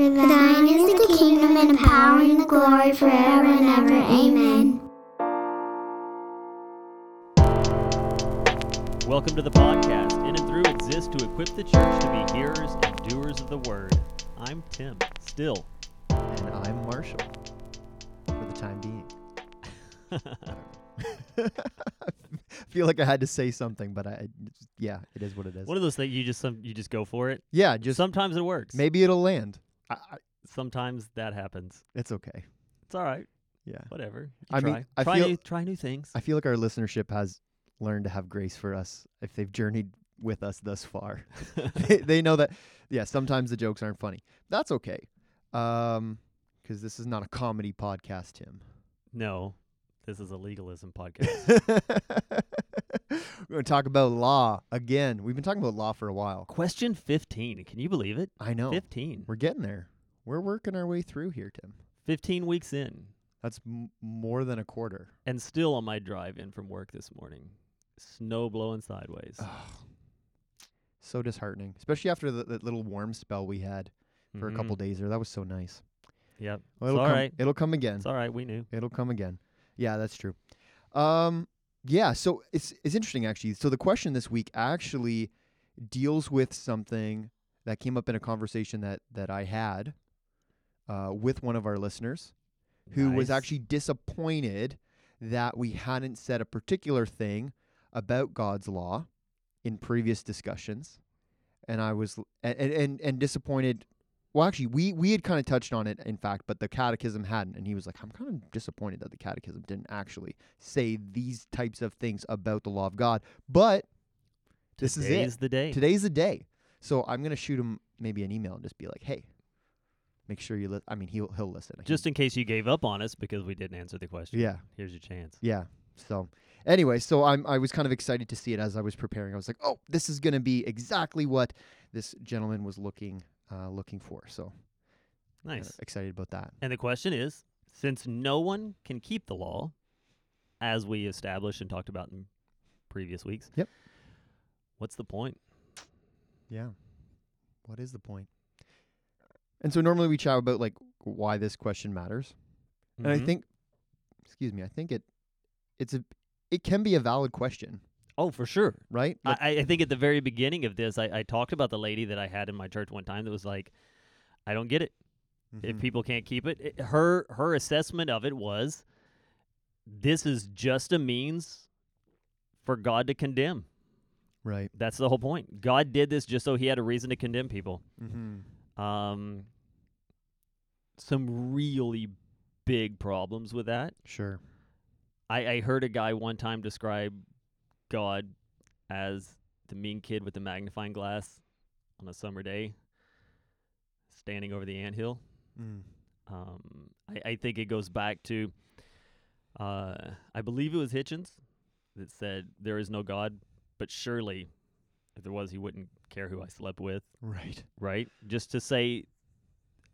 For thine is the kingdom and the power and the glory forever and ever. Amen. Welcome to the podcast. In and Through exists to equip the church to be hearers and doers of the word. I'm Tim, still. And I'm Marshall for the time being. I feel like I had to say something, but I, I- yeah, it is what it is. One of those things you just some you just go for it. yeah, just Sometimes it works. maybe it'll land. I, I, Sometimes that happens. it's okay. It's all right. Yeah, Whatever. You I try. mean, I try feel- new try new things. I feel like our listenership has learned to have grace for us if they've journeyed with us thus far. they, they know that. Yeah, sometimes the jokes aren't funny. That's okay. Um, because this is not a comedy podcast, Tim. no. This is a legalism podcast. We're going to talk about law again. We've been talking about law for a while. Question 15. Can you believe it? I know. 15. We're getting there. We're working our way through here, Tim. 15 weeks in That's m- more than a quarter. and still on my drive in from work this morning. Snow blowing sideways. So disheartening, especially after the, the little warm spell we had for a couple Mhm. days there. That was so nice. Yep. Well, It's it'll all come. right. It'll come again. It's all right. We knew. It'll come again. Yeah, that's true. Um, yeah. So it's it's interesting actually. So the question this week actually deals with something that came up in a conversation that that I had uh, with one of our listeners. who was actually disappointed that we hadn't said a particular thing about God's law in previous discussions. And I was and and, and disappointed well actually we we had kind of touched on it in fact, but the catechism hadn't and he was like I'm kind of disappointed that the catechism didn't actually say these types of things about the law of God. But this is Today's it. the day. Today's the day. So I'm going to shoot him maybe an email and just be like, "Hey, make sure you li-. I mean, he'll he'll listen. Just in case you gave up on us because we didn't answer the question. yeah. Here's your chance. Yeah. So anyway, so I'm I was kind of excited to see it as I was preparing. I was like, oh, this is going to be exactly what this gentleman was looking uh, looking for. So Nice. excited about that. And the question is since no one can keep the law, as we established and talked about in previous weeks, Yep. what's the point? Yeah. What is the point? And so normally we chat about like why this question matters. And I Mhm. think excuse me, I think it it's a it can be a valid question, Oh, for sure. right? Like, I, I think at the very beginning of this, I, I talked about the lady that I had in my church one time that was like, I don't get it. If mhm. people can't keep it, it, her her assessment of it was, this is just a means for God to condemn. right. That's the whole point. God did this just so He had a reason to condemn people. Mhm. Um, some really big problems with that. Sure. I, I heard a guy one time describe God as the mean kid with the magnifying glass on a summer day, standing over the anthill. Mm. Um, I, I think it goes back to, uh, I believe it was Hitchens that said, There is no God, but surely if there was, he wouldn't care who I slept with, Right. right? Just to say,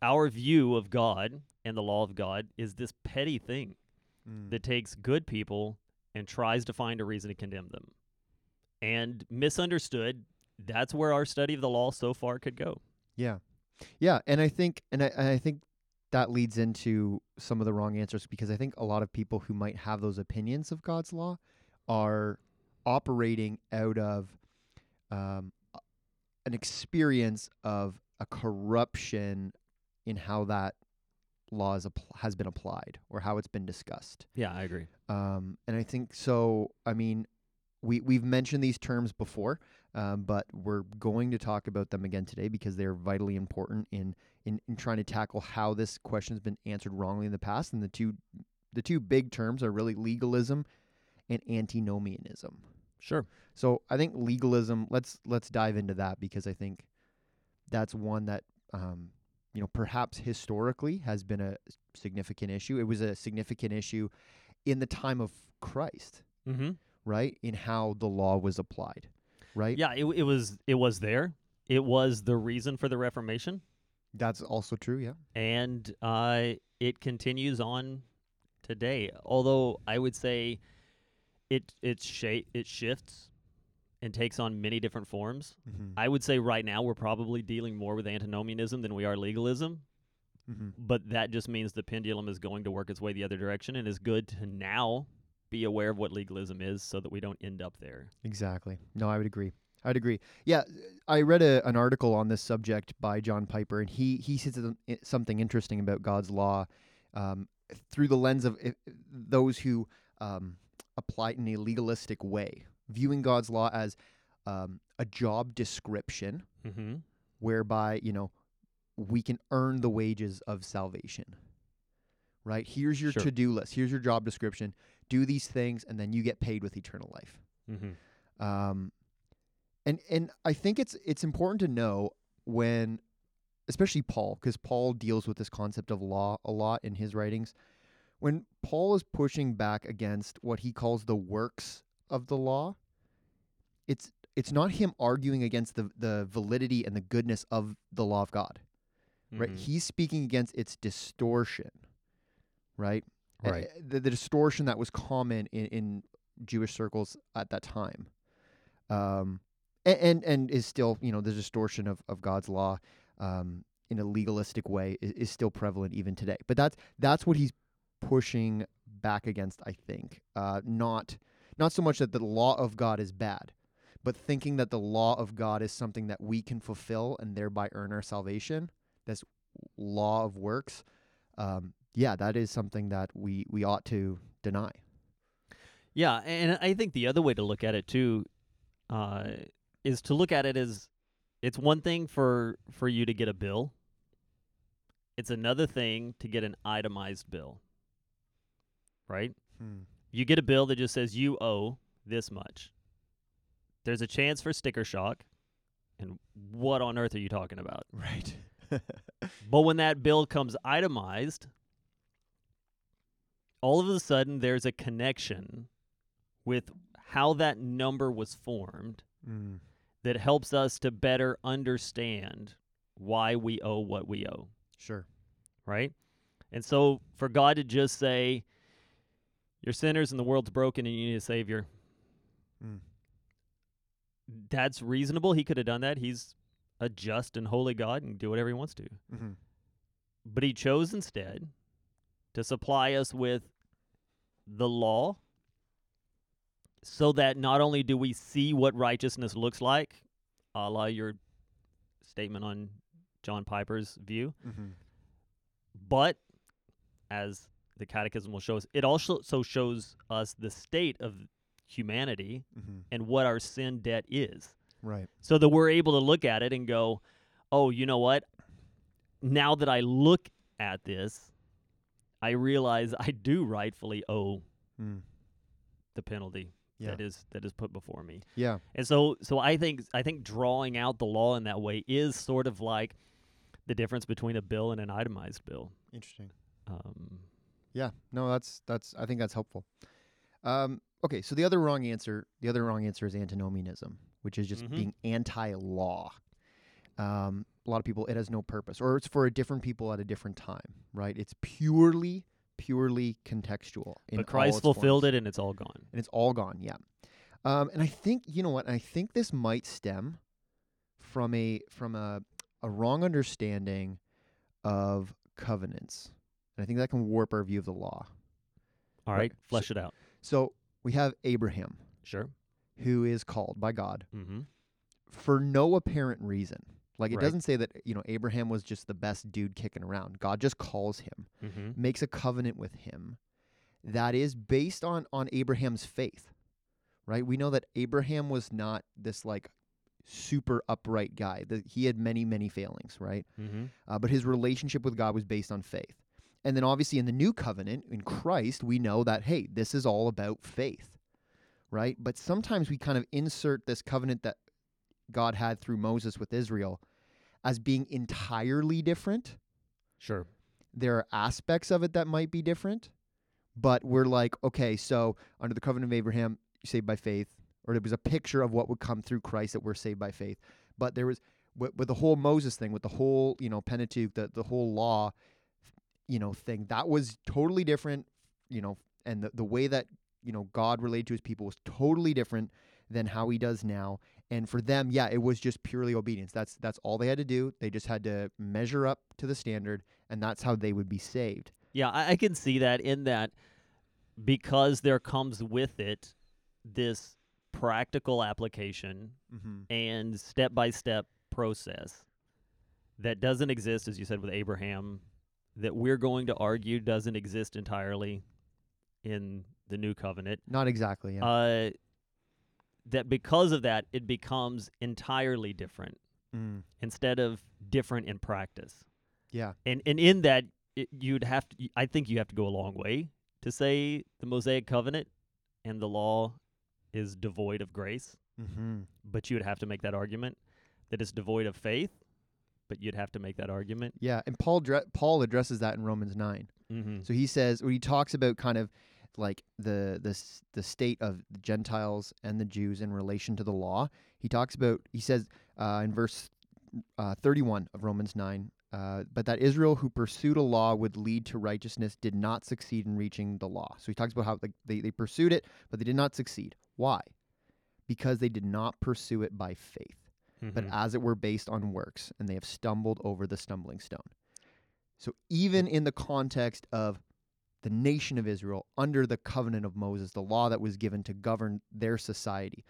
our view of God and the law of God is this petty thing Mm. that takes good people and tries to find a reason to condemn them. And misunderstood, that's where our study of the law so far could go. Yeah, yeah, and I think, and I, and I think that leads into some of the wrong answers because I think a lot of people who might have those opinions of God's law are operating out of um, an experience of a corruption in how that law is appl- has been applied or how it's been discussed. Yeah, I agree. Um, and I think so. I mean, we we've mentioned these terms before, um, but we're going to talk about them again today because they're vitally important in, in in trying to tackle how this question has been answered wrongly in the past. And the two the two big terms are really legalism and antinomianism. Sure. So I think legalism. Let's let's dive into that because I think that's one that um, you know perhaps historically has been a significant issue. It was a significant issue in the time of Christ, Mm-hmm. right? In how the law was applied, right? Yeah, it, it was it was there. It was the reason for the Reformation, that's also true. Yeah, and uh, it continues on today. Although I would say it it's shape it shifts and takes on many different forms. mm-hmm. I would say right now we're probably dealing more with antinomianism than we are legalism, Mm-hmm. but that just means the pendulum is going to work its way the other direction and is good to now be aware of what legalism is so that we don't end up there. Exactly. No, I would agree. I would agree. Yeah, I read a, an article on this subject by John Piper, and he he says something interesting about God's law um, through the lens of those who um, apply it in a legalistic way, viewing God's law as um, a job description Mm-hmm. whereby you know we can earn the wages of salvation right here's your Sure. to-do list here's your job description do these things and then you get paid with eternal life Mm-hmm. um, and and i think it's it's important to know when especially paul because paul deals with this concept of law a lot in his writings when paul is pushing back against what he calls the works of the law it's it's not him arguing against the the validity and the goodness of the law of god right? Mhm. he's speaking against its distortion right? Right. the, the distortion that was common in, in jewish circles at that time. Um and, and and is still you know the distortion of, of god's law um in a legalistic way is, is still prevalent even today. But that's that's what he's pushing back against i think. Uh not not so much that the law of god is bad but thinking that the law of god is something that we can fulfill and thereby earn our salvation this law of works um yeah that is something that we we ought to deny Yeah, and I think the other way to look at it too uh, is to look at it as it's one thing for for you to get a bill. It's another thing to get an itemized bill. Right? You get a bill that just says you owe this much. There's a chance for sticker shock. And what on earth are you talking about? right But when that bill comes itemized, all of a sudden there's a connection with how that number was formed mm. that helps us to better understand why we owe what we owe, sure right? And so for God to just say, You're sinners and the world's broken and you need a Savior, Mm. that's reasonable. He could have done that. He's a just and holy God and do whatever he wants to. mm-hmm. But he chose instead to supply us with the law so that not only do we see what righteousness looks like, a la your statement on John Piper's view, Mm-hmm. but as the catechism will show us, it also so shows us the state of humanity Mm-hmm. and what our sin debt is. right so that we're able to look at it and go, oh, you know what? Now that I look at this, I realize I do rightfully owe mm. the penalty yeah that is that is put before me. yeah And so so I think I think drawing out the law in that way is sort of like the difference between a bill and an itemized bill. interesting Um, Yeah, no, that's that's. I think that's helpful. Um, okay, so the other wrong answer, the other wrong answer is antinomianism, which is just Mhm. being anti-law. Um, a lot of people, it has no purpose, or it's for a different people at a different time, right? It's purely, purely contextual. In but Christ fulfilled it, and it's all gone. and it's all gone. Yeah, um, and I think you know what? I think this might stem from a from a a wrong understanding of covenants, and I think that can warp our view of the law. All Right, right, so- flesh it out. So we have Abraham, Sure. who is called by God Mm-hmm. for no apparent reason. Like it Right. doesn't say that you know Abraham was just the best dude kicking around. God just calls him, Mm-hmm. makes a covenant with him that is based on on Abraham's faith. Right? We know that Abraham was not this like super upright guy. That he had many many failings, right? Mm-hmm. uh, but his relationship with God was based on faith. And then obviously in the new covenant in Christ, we know that hey, this is all about faith, right? But sometimes we kind of insert this covenant that God had through Moses with Israel as being entirely different. Sure. There are aspects of it that might be different, but we're like, okay, so under the covenant of Abraham, you're saved by faith, or it was a picture of what would come through Christ that we're saved by faith. But there was with, with the whole Moses thing, with the whole you know Pentateuch, the the whole law, you know thing that was totally different, you know, and the the way that you know God related to His people was totally different than how he does now. And for them, yeah, it was just purely obedience. That's that's all they had to do. They just had to measure up to the standard, and that's how they would be saved. Yeah, I, I can see that in that because there comes with it this practical application Mm-hmm. and step by step process that doesn't exist, as you said with Abraham, that we're going to argue doesn't exist entirely in the new covenant. Not exactly. Yeah. Uh, that because of that, it becomes entirely different Mm. instead of different in practice. Yeah. And and in that, it, you'd have to. I think you have to go a long way to say the Mosaic covenant and the law is devoid of grace. Mm-hmm. But you would have to make that argument that it's devoid of faith. But you'd have to make that argument. Yeah. And Paul dre- Paul addresses that in Romans nine. Mm-hmm. So he says when he talks about kind of like the the the state of the Gentiles and the Jews in relation to the law. He talks about he says uh, in verse uh, 31 of Romans 9, uh, but that Israel who pursued a law would lead to righteousness did not succeed in reaching the law. So he talks about how like, they they pursued it, but they did not succeed. Why? Because they did not pursue it by faith but Mhm. as it were based on works, and they have stumbled over the stumbling stone. So, even in the context of the nation of Israel under the covenant of Moses, the law that was given to govern their society,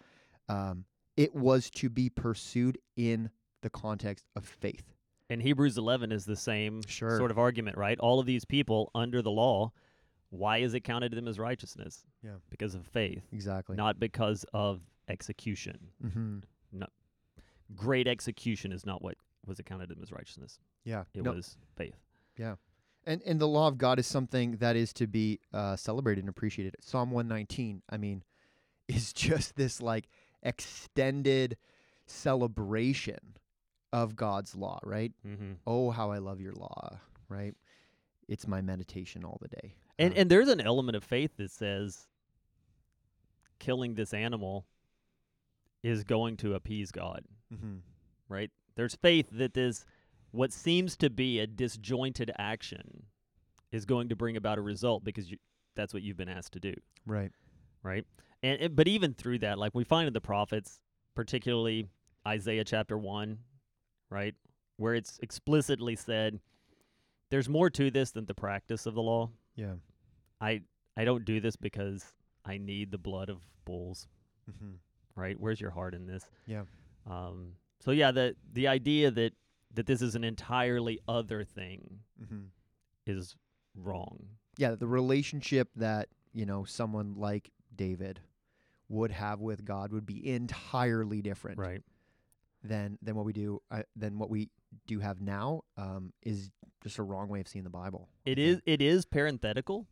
um, it was to be pursued in the context of faith. and Hebrews 11 is the same Sure. sort of argument, right? All of these people under the law, why is it counted to them as righteousness? Yeah. Because of faith, Exactly. not because of execution. mm-hmm. Great execution is not what was accounted as righteousness. Yeah. It was faith. Yeah. And and the law of God is something that is to be uh, celebrated and appreciated. Psalm one nineteen, I mean, is just this like extended celebration of God's law, right? Mm-hmm. Oh, how I love your law, right? It's my meditation all the day. And Um, and there's an element of faith that says killing this animal is going to appease God, mhm. right? There's faith that this what seems to be a disjointed action is going to bring about a result because you, that's what you've been asked to do, right, right? And it, but even through that, like we find in the prophets, particularly Isaiah chapter 1, right? Where it's explicitly said there's more to this than the practice of the law. yeah, I I don't do this because I need the blood of bulls, mm-hmm. Right? Where's your heart in this? Yeah. Um. So yeah, the the idea that that this is an entirely other thing Mm-hmm. is wrong. yeah, the relationship that you know someone like David would have with God would be entirely different Right. than than what we do uh, than what we do have now. Um, is just a wrong way of seeing the Bible. It is it is parenthetical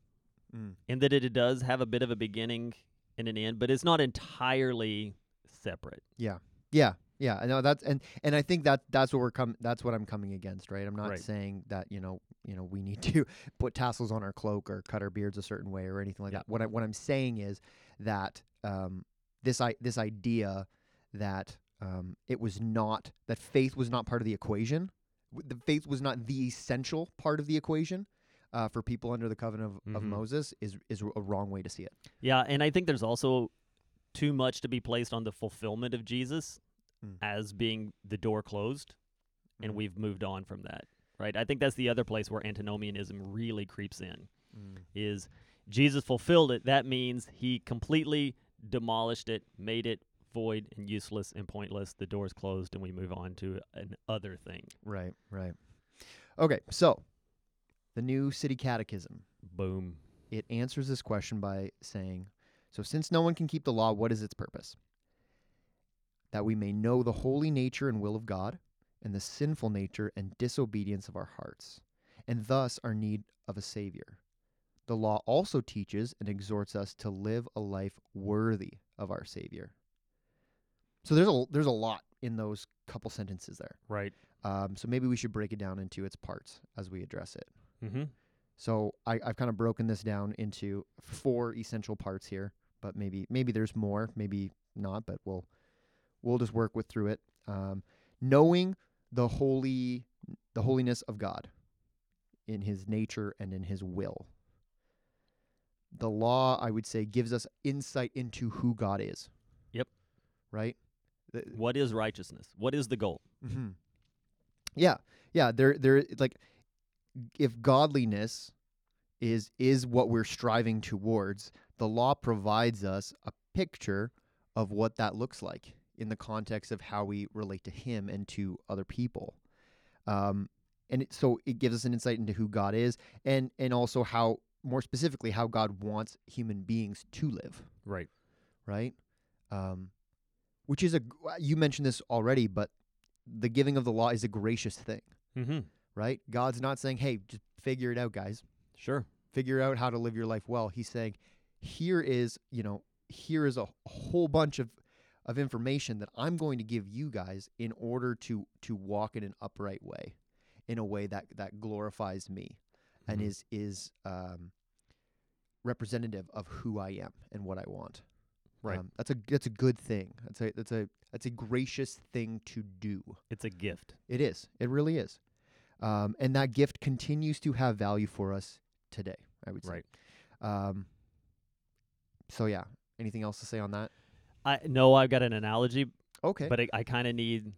Mm. in that it does have a bit of a beginning and an end, but it's not entirely separate. Yeah, yeah. Yeah, I know that's and and I think that that's what we're com- that's what I'm coming against, right? I'm not Right. saying that you know you know we need to put tassels on our cloak or cut our beards a certain way or anything like Yeah. that. What I what I'm saying is that um, this I this idea that um, it was not that faith was not part of the equation. The faith was not the essential part of the equation uh, for people under the covenant of, of Mhm. Moses is is a wrong way to see it. Yeah, and I think there's also too much to be placed on the fulfillment of Jesus Mm. as being the door closed, and Mhm. we've moved on from that. Right? I think that's the other place where antinomianism really creeps in. Mm. Is Jesus fulfilled it? That means he completely demolished it, made it void and useless and pointless. The door's closed, and we move on to an other thing. Right, right. Okay, so the new city catechism Boom. it answers this question by saying, So since no one can keep the law, what is its purpose? That we may know the holy nature and will of God, and the sinful nature and disobedience of our hearts, and thus our need of a Savior. The law also teaches and exhorts us to live a life worthy of our Savior. So there's a there's a lot in those couple sentences there. Right. Um, so maybe we should break it down into its parts as we address it. Mm-hmm. So I, I've kind of broken this down into four essential parts here, but maybe maybe there's more, maybe not, but we'll we'll just work with through it. Um, knowing the holy the holiness of God in His nature and in His will. The law, I would say, gives us insight into who God is. Yep. right? The- What is righteousness? What is the goal? Mm-hmm. Yeah, yeah. There, there. Like, if godliness is is what we're striving towards, the law provides us a picture of what that looks like in the context of how we relate to Him and to other people. Um, and it, so it gives us an insight into who God is, and and also how, more specifically, how God wants human beings to live Right. right? Um, which is a you mentioned this already, but the giving of the law is a gracious thing, Mm-hmm. Right? God's not saying, "Hey, just figure it out, guys. Sure. Figure out how to live your life well." He's saying, "Here is, you know, here is a, whole bunch of of information that I'm going to give you guys in order to to walk in an upright way, in a way that that glorifies me, and Mhm. is is um, representative of who I am and what I want." Right. Um, that's a that's a good thing. That's a that's a that's a gracious thing to do. It's a gift. It is. It really is. Um, and that gift continues to have value for us today. I would say. Right. Um, so yeah. Anything else to say on that? I know I've got an analogy, Okay. but I, I kind of need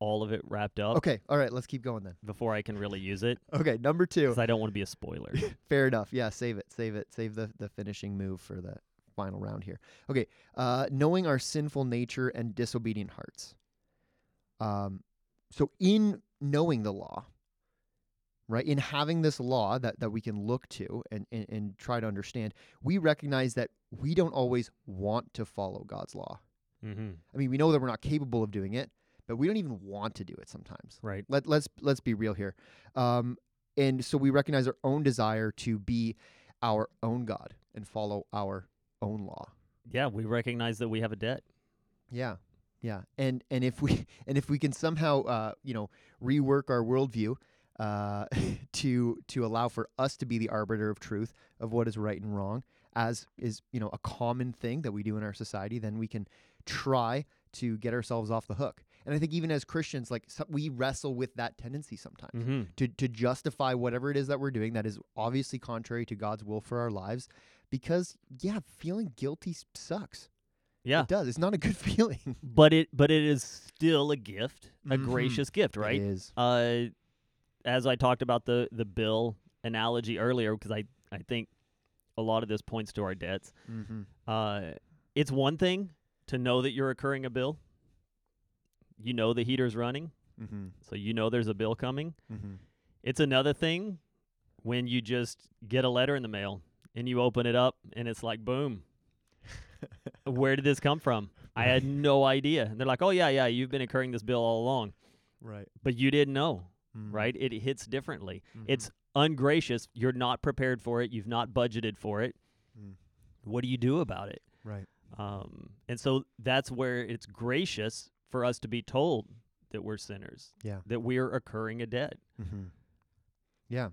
all of it wrapped up okay. All right. Let's keep going then. before I can really use it Okay. Number two. because I don't want to be a spoiler. Fair enough. Yeah. Save it. Save it. Save the the finishing move for the final round here. Okay. Uh, knowing our sinful nature and disobedient hearts. Um, so in knowing the law, right, in having this law that, that we can look to and, and, and try to understand, we recognize that we don't always want to follow God's law. mm-hmm. I mean, we know that we're not capable of doing it, but we don't even want to do it sometimes. Right. Let let's let's be real here. Um, and so we recognize our own desire to be our own God and follow our own law. Yeah, we recognize that we have a debt. Yeah. Yeah. And and if we and if we can somehow uh, you know, rework our worldview uh to to allow for us to be the arbiter of truth of what is right and wrong, as is, you know, a common thing that we do in our society, then we can try to get ourselves off the hook. And I think even as Christians, like so, we wrestle with that tendency sometimes Mm-hmm. to to justify whatever it is that we're doing that is obviously contrary to God's will for our lives because yeah, feeling guilty sucks. Yeah. It does. It's not a good feeling. But it but it is still a gift, a Mhm. gracious gift, right? It is. uh, as I talked about the the bill analogy earlier, because I I think a lot of this points to our debts. Mm-hmm. Uh, it's one thing to know that you're incurring a bill. You know the heater's running, Mm-hmm. so you know there's a bill coming. Mm-hmm. It's another thing when you just get a letter in the mail and you open it up and it's like boom. Where did this come from? I had no idea. And they're like, "Oh yeah, yeah, you've been incurring this bill all along, Right. but you didn't know." Mm-hmm. right? It hits differently. Mhm. It's ungracious. You're not prepared for it. You've not budgeted for it. Mm. What do you do about it? right. Um, and so that's where it's gracious for us to be told that we're sinners, Yeah. that we're incurring a debt. Mm-hmm. Yeah.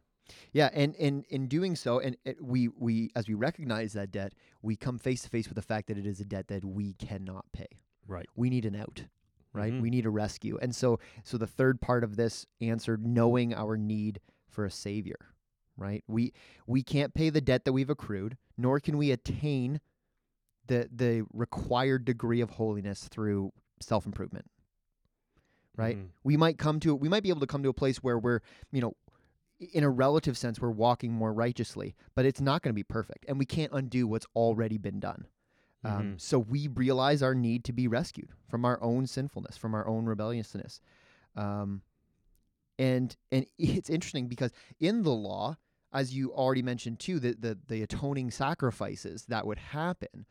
Yeah, and, and in doing so, and it, we we as we recognize that debt, we come face to face with the fact that it is a debt that we cannot pay. Right. We need an out, right? Mhm. We need a rescue, and so so the third part of this answer, knowing our need for a savior, right? We we can't pay the debt that we've accrued, nor can we attain the the required degree of holiness through self improvement. Right? Mhm. we might come to we might be able to come to a place where we're you know in a relative sense we're walking more righteously but it's not going to be perfect and we can't undo what's already been done um, Mhm. so we realize our need to be rescued from our own sinfulness from our own rebelliousness um, and and it's interesting because in the law as you already mentioned too the, the the atoning sacrifices that would happen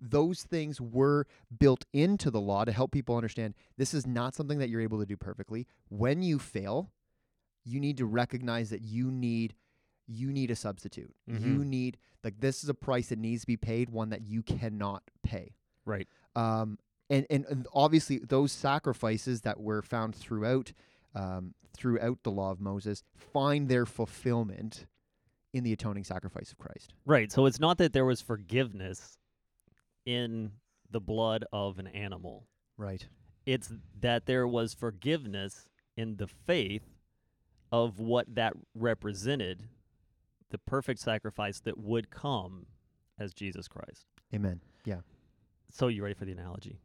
those things were built into the law to help people understand this is not something that you're able to do perfectly. When you fail, you need to recognize that you need you need a substitute. You Mhm. need like this is a price that needs to be paid, one that you cannot pay. Right. Um, and, and and obviously those sacrifices that were found throughout um, throughout the law of Moses find their fulfillment in the atoning sacrifice of Christ. Right. So it's not that there was forgiveness in the blood of an animal. Right. It's that there was forgiveness in the faith of what that represented, the perfect sacrifice that would come as Jesus Christ. Amen. Yeah. So you ready for the analogy?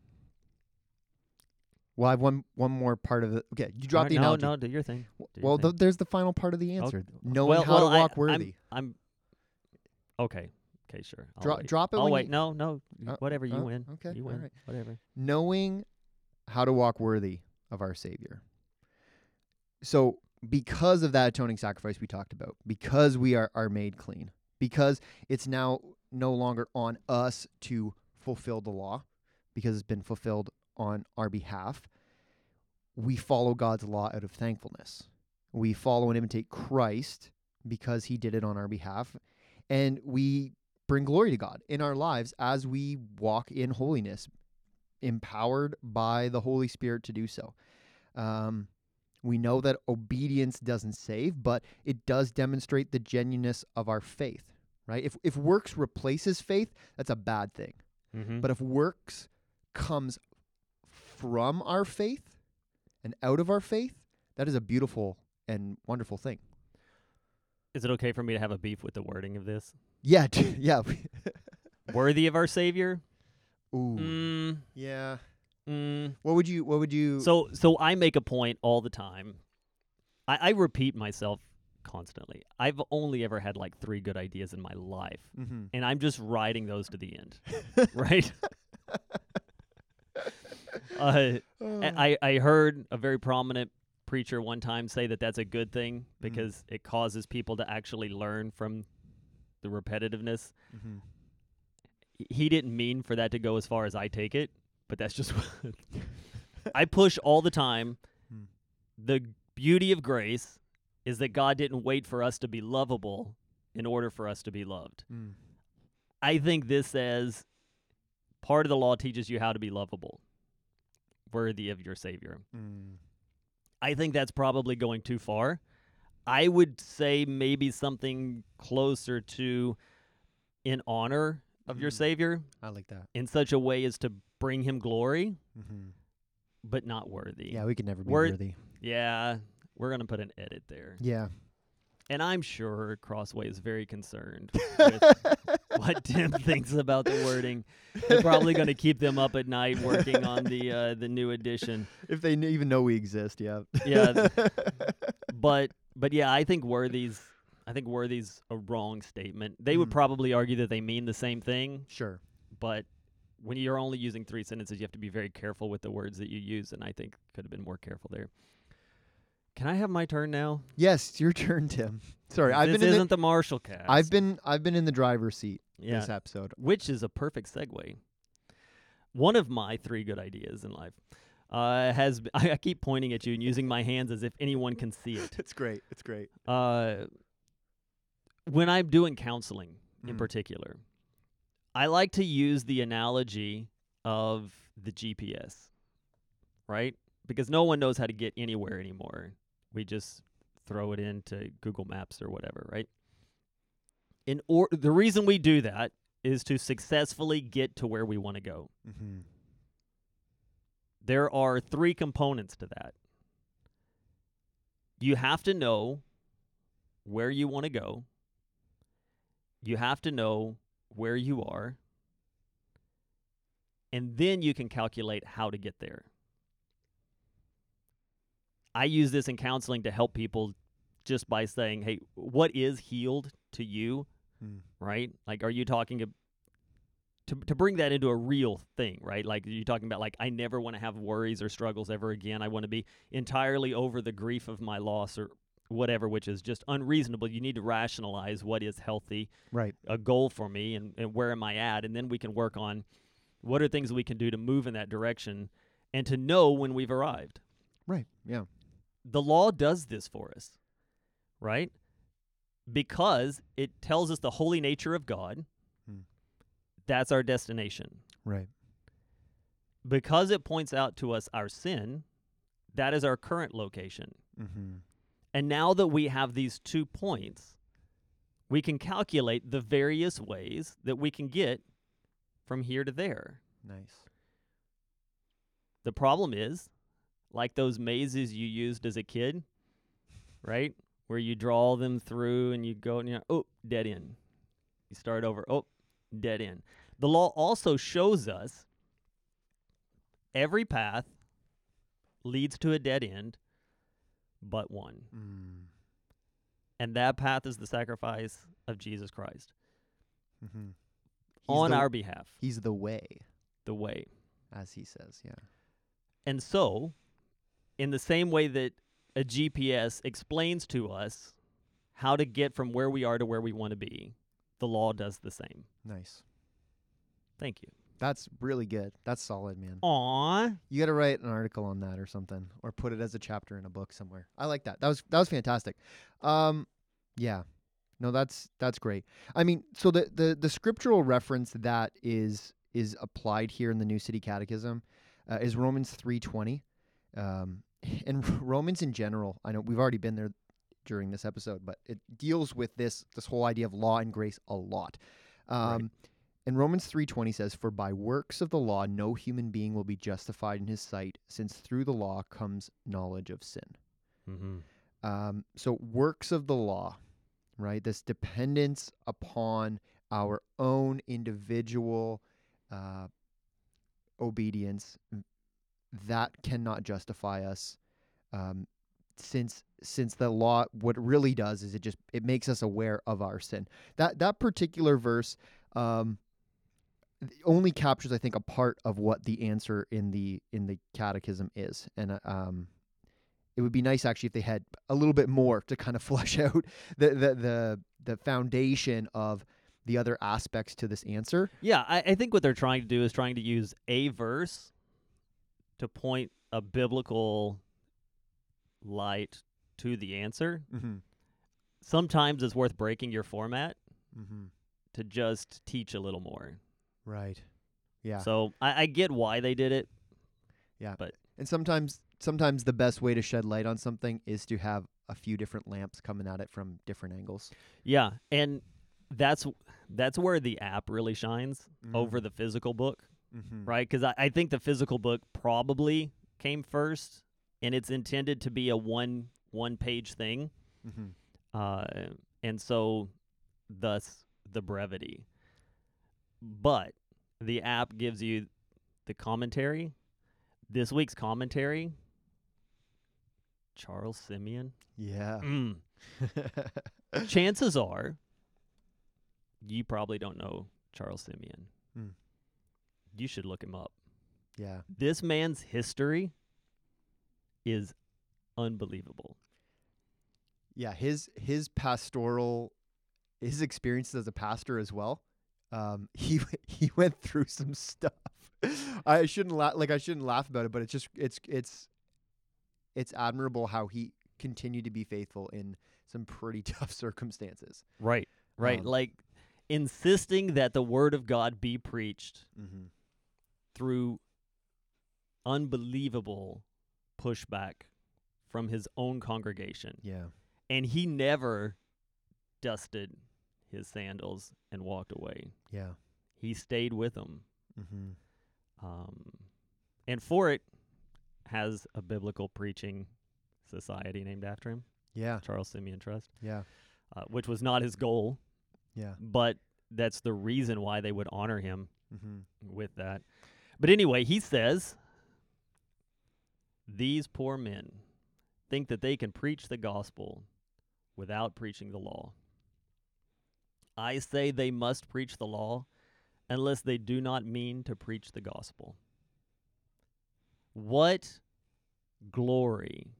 Well, I have one one more part of the. Okay, you drop Alright, the analogy. no, no, do your thing. Do your Well, thing. th- there's the final part of the answer. Knowing well, how well, to I- walk I'm- worthy. I'm, okay. Okay, sure. I'll Dro- wait. drop it I'll wait. you- No, no. Uh, whatever. You uh, win. okay, You win. Whatever. knowing how to walk worthy of our Savior. So, because of that atoning sacrifice we talked about, because we are, are made clean, because it's now no longer on us to fulfill the law, because it's been fulfilled on our behalf, we follow God's law out of thankfulness. We follow and imitate Christ because he did it on our behalf. And we bring glory to God in our lives as we walk in holiness, empowered by the Holy Spirit to do so. Um, we know that obedience doesn't save, but it does demonstrate the genuineness of our faith, right? If, if works replaces faith, that's a bad thing. Mm-hmm. But if works comes from our faith and out of our faith, that is a beautiful and wonderful thing. is it okay for me to have a beef with the wording of this? Yeah, yeah. Worthy of our Savior? Ooh. Mm, Yeah. Mm. What would you what would you So, so I make a point all the time. I, I repeat myself constantly. I've only ever had like three good ideas in my life, Mhm. and I'm just riding those to the end, right? uh, Oh. I, I heard a very prominent preacher one time say that that's a good thing because it causes people to actually learn from the repetitiveness. Mhm. He didn't mean for that to go as far as I take it, but that's just what I push all the time. Hmm. The beauty of grace is that God didn't wait for us to be lovable in order for us to be loved. Mm. I think this says part of the law teaches you how to be lovable, worthy of your Savior. Mm. I think that's probably going too far. I would say maybe something closer to in honor of your Mm. Savior I like that. in such a way as to bring him glory, Mm-hmm. but not worthy. Yeah, we could never be worthy. Yeah, we're going to put an edit there. Yeah. And I'm sure Crossway is very concerned with what Tim thinks about the wording. They're probably going to keep them up at night working on the uh, the new edition. if they kn- even know we exist, yeah. Yeah, but but yeah, I think Worthy's I think Worthy's a wrong statement. They would Mm. probably argue that they mean the same thing, sure. but when you're only using three sentences, you have to be very careful with the words that you use, and I think could have been more careful there. Can I have my turn now? Yes, it's your turn, Tim. Sorry, I've this been in isn't the, the, Marshall cast. I've been I've been in the driver's seat yeah, this episode. which is a perfect segue. One of my three good ideas in life uh, has I keep pointing at you and using my hands as if anyone can see it. It's great. It's great. Uh, when I'm doing counseling in Mm. particular, I like to use the analogy of the GPS, right? Because no one knows how to get anywhere anymore. We just throw it into Google Maps or whatever, right? In or the reason we do that is to successfully get to where we want to go. Mm-hmm. There are three components to that. You have to know where you want to go. You have to know where you are. And then you can calculate how to get there. I use this in counseling to help people just by saying, hey, what is healed to you? Mm. right? Like, are you talking ab- to to bring that into a real thing, right? Like, are you talking about like I never want to have worries or struggles ever again. I want to be entirely over the grief of my loss or whatever, which is just unreasonable. You need to rationalize what is healthy, Right. a goal for me, and, and where am I at, and then we can work on what are things we can do to move in that direction, and to know when we've arrived. Right. Yeah. The law does this for us, right? Because it tells us the holy nature of God. Hmm. That's our destination. Right. Because it points out to us our sin, that is our current location. Mm-hmm. And now that we have these two points, we can calculate the various ways that we can get from here to there. Nice. The problem is, like those mazes you used as a kid, right? Where you draw them through and you go and you're, oh, dead end. You start over, oh, dead end. The law also shows us every path leads to a dead end, but one. Mm. And that path is the sacrifice of Jesus Christ Mm-hmm. on the, our behalf, He's the way, the way. as he says. Yeah. And so, in the same way that a GPS explains to us how to get from where we are to where we want to be, the law does the same. Nice. Thank you. That's really good. That's solid, man. Aw. You got to write an article on that or something, or put it as a chapter in a book somewhere. I like that. That was that was fantastic. Um, yeah, no, that's that's great. I mean, so the the the scriptural reference that is is applied here in the New City Catechism uh, is Romans three twenty, um, and Romans in general. I know we've already been there during this episode, but it deals with this this whole idea of law and grace a lot. Um, And Romans 3:20 says, "For by works of the law no human being will be justified in his sight, since through the law comes knowledge of sin." Mm-hmm. Um, so works of the law, right? This dependence upon our own individual uh, obedience that cannot justify us. Um, since since the law, what it really does is it just it makes us aware of our sin. That that particular verse. Um, only captures, I think, a part of what the answer in the in the catechism is, and uh, um, it would be nice actually if they had a little bit more to kind of flesh out the the the, the foundation of the other aspects to this answer. Yeah, I, I think what they're trying to do is trying to use a verse to point a biblical light to the answer. Mm-hmm. Sometimes it's worth breaking your format Mm-hmm. to just teach a little more. Right. Yeah. So I, I get why they did it. Yeah. But and sometimes sometimes the best way to shed light on something is to have a few different lamps coming at it from different angles. Yeah, and that's that's where the app really shines over the physical book, mm-hmm. right? Because I, I think the physical book probably came first, and it's intended to be a one one page thing, Mm-hmm. uh, and so thus the brevity. But the app gives you the commentary. This week's commentary, Charles Simeon. Yeah. Mm. chances are you probably don't know Charles Simeon. Mm. You should look him up. yeah. This man's history is unbelievable. Yeah. His his pastoral, his experiences as a pastor as well. Um, he he went through some stuff. I shouldn't laugh like I shouldn't laugh about it, but it's just it's it's it's admirable how he continued to be faithful in some pretty tough circumstances. Right. Right. Um, like insisting that the word of God be preached Mm-hmm. through unbelievable pushback from his own congregation. Yeah. And he never dusted his sandals and walked away. Yeah. He stayed with them. Mm-hmm. Um, and for it has a biblical preaching society named after him, Yeah. Charles Simeon Trust, Yeah. uh, which was not his goal, Yeah. but that's the reason why they would honor him Mm-hmm. with that. But anyway, he says these poor men think that they can preach the gospel without preaching the law. I say they must preach the law unless they do not mean to preach the gospel. What glory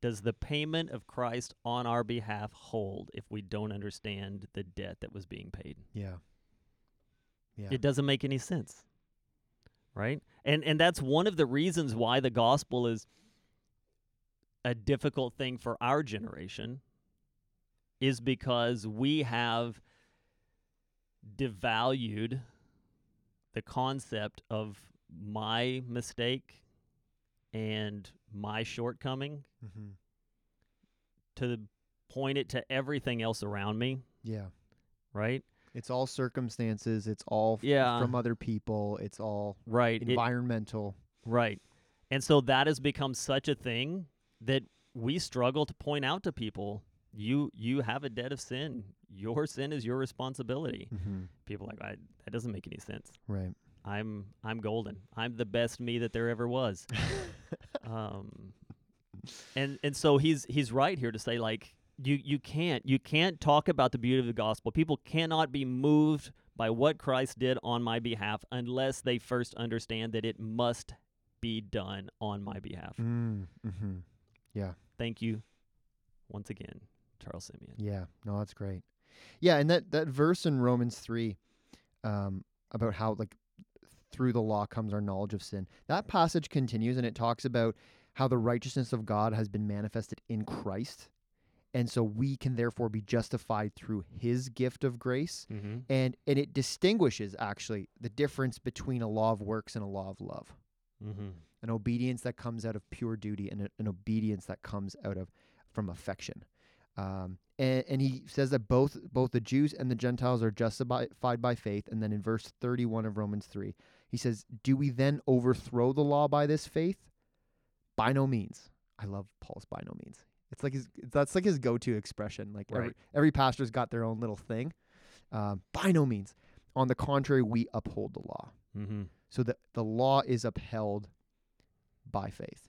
does the payment of Christ on our behalf hold if we don't understand the debt that was being paid? Yeah. Yeah. It doesn't make any sense. Right? And and that's one of the reasons why the gospel is a difficult thing for our generation is because we have devalued the concept of my mistake and my shortcoming mm-hmm. to point it to everything else around me, Yeah. right? It's all circumstances. It's all f- Yeah. from other people. It's all Right. It- environmental. Right. And so that has become such a thing that we struggle to point out to people you you have a debt of sin. Your sin is your responsibility. mm-hmm. People are like I, that doesn't make any sense. Right. I'm I'm golden. I'm the best me that there ever was. um, and and so he's he's right here to say like you you can't you can't talk about the beauty of the gospel. People cannot be moved by what Christ did on my behalf unless they first understand that it must be done on my behalf. Mm, hmm Yeah. Thank you once again, Charles Simeon. Yeah, no, that's great. Yeah, and that that verse in Romans three, um, about how like through the law comes our knowledge of sin. That passage continues and it talks about how the righteousness of God has been manifested in Christ, and so we can therefore be justified through His gift of grace. Mm-hmm. And and it distinguishes actually the difference between a law of works and a law of love. Mm-hmm. An obedience that comes out of pure duty and a- an obedience that comes out of from affection. Um, and, and he says that both both the Jews and the Gentiles are justified by faith. And then in verse 31 of Romans 3, he says, Do we then overthrow the law by this faith? By no means. I love Paul's by no means. It's like his that's like his go-to expression. Like every, Right. every pastor's got their own little thing. Um, by no means. On the contrary, we uphold the law. Mm-hmm. So the the law is upheld by faith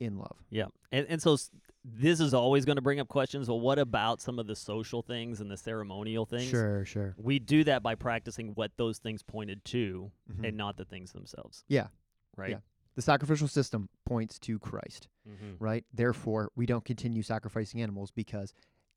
in love. Yeah, and and so this is always going to bring up questions. Well, what about some of the social things and the ceremonial things? Sure, sure. We do that by practicing what those things pointed to, Mhm. and not the things themselves. Yeah. Right. Yeah. The sacrificial system points to Christ, Mm-hmm. right? Therefore, we don't continue sacrificing animals because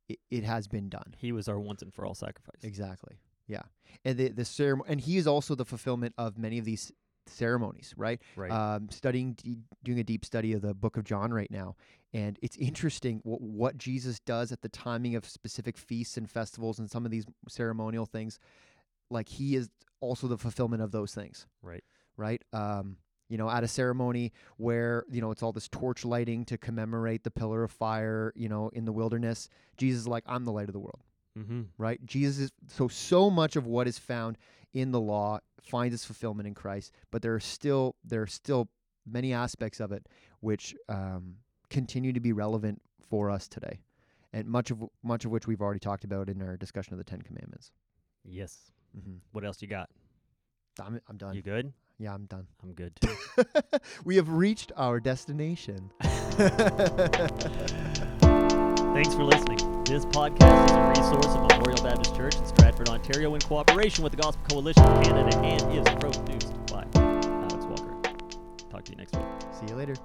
it, it has been done. He was our once and for all sacrifice. Exactly. Yeah. And the the ceremony, and he is also the fulfillment of many of these ceremonies, right? Right. Um, studying, doing a deep study of the Book of John right now, and it's interesting what what Jesus does at the timing of specific feasts and festivals and some of these ceremonial things. Like he is also the fulfillment of those things. Right. Right. Um, you know, at a ceremony where you know it's all this torch lighting to commemorate the pillar of fire, you know, in the wilderness. Jesus is like, I'm the light of the world mm-hmm. right? Jesus is so so much of what is found in the law finds its fulfillment in Christ, but there are still there are still many aspects of it which um, continue to be relevant for us today, and much of much of which we've already talked about in our discussion of the Ten Commandments. Yes. Mm-hmm. What else you got? I'm I'm done. You good? yeah, I'm done. I'm good too. we have reached our destination. Thanks for listening. This podcast is a resource of Memorial Baptist Church in Stratford, Ontario, in cooperation with the Gospel Coalition of Canada, and is produced by Alex Walker. Talk to you next week. See you later.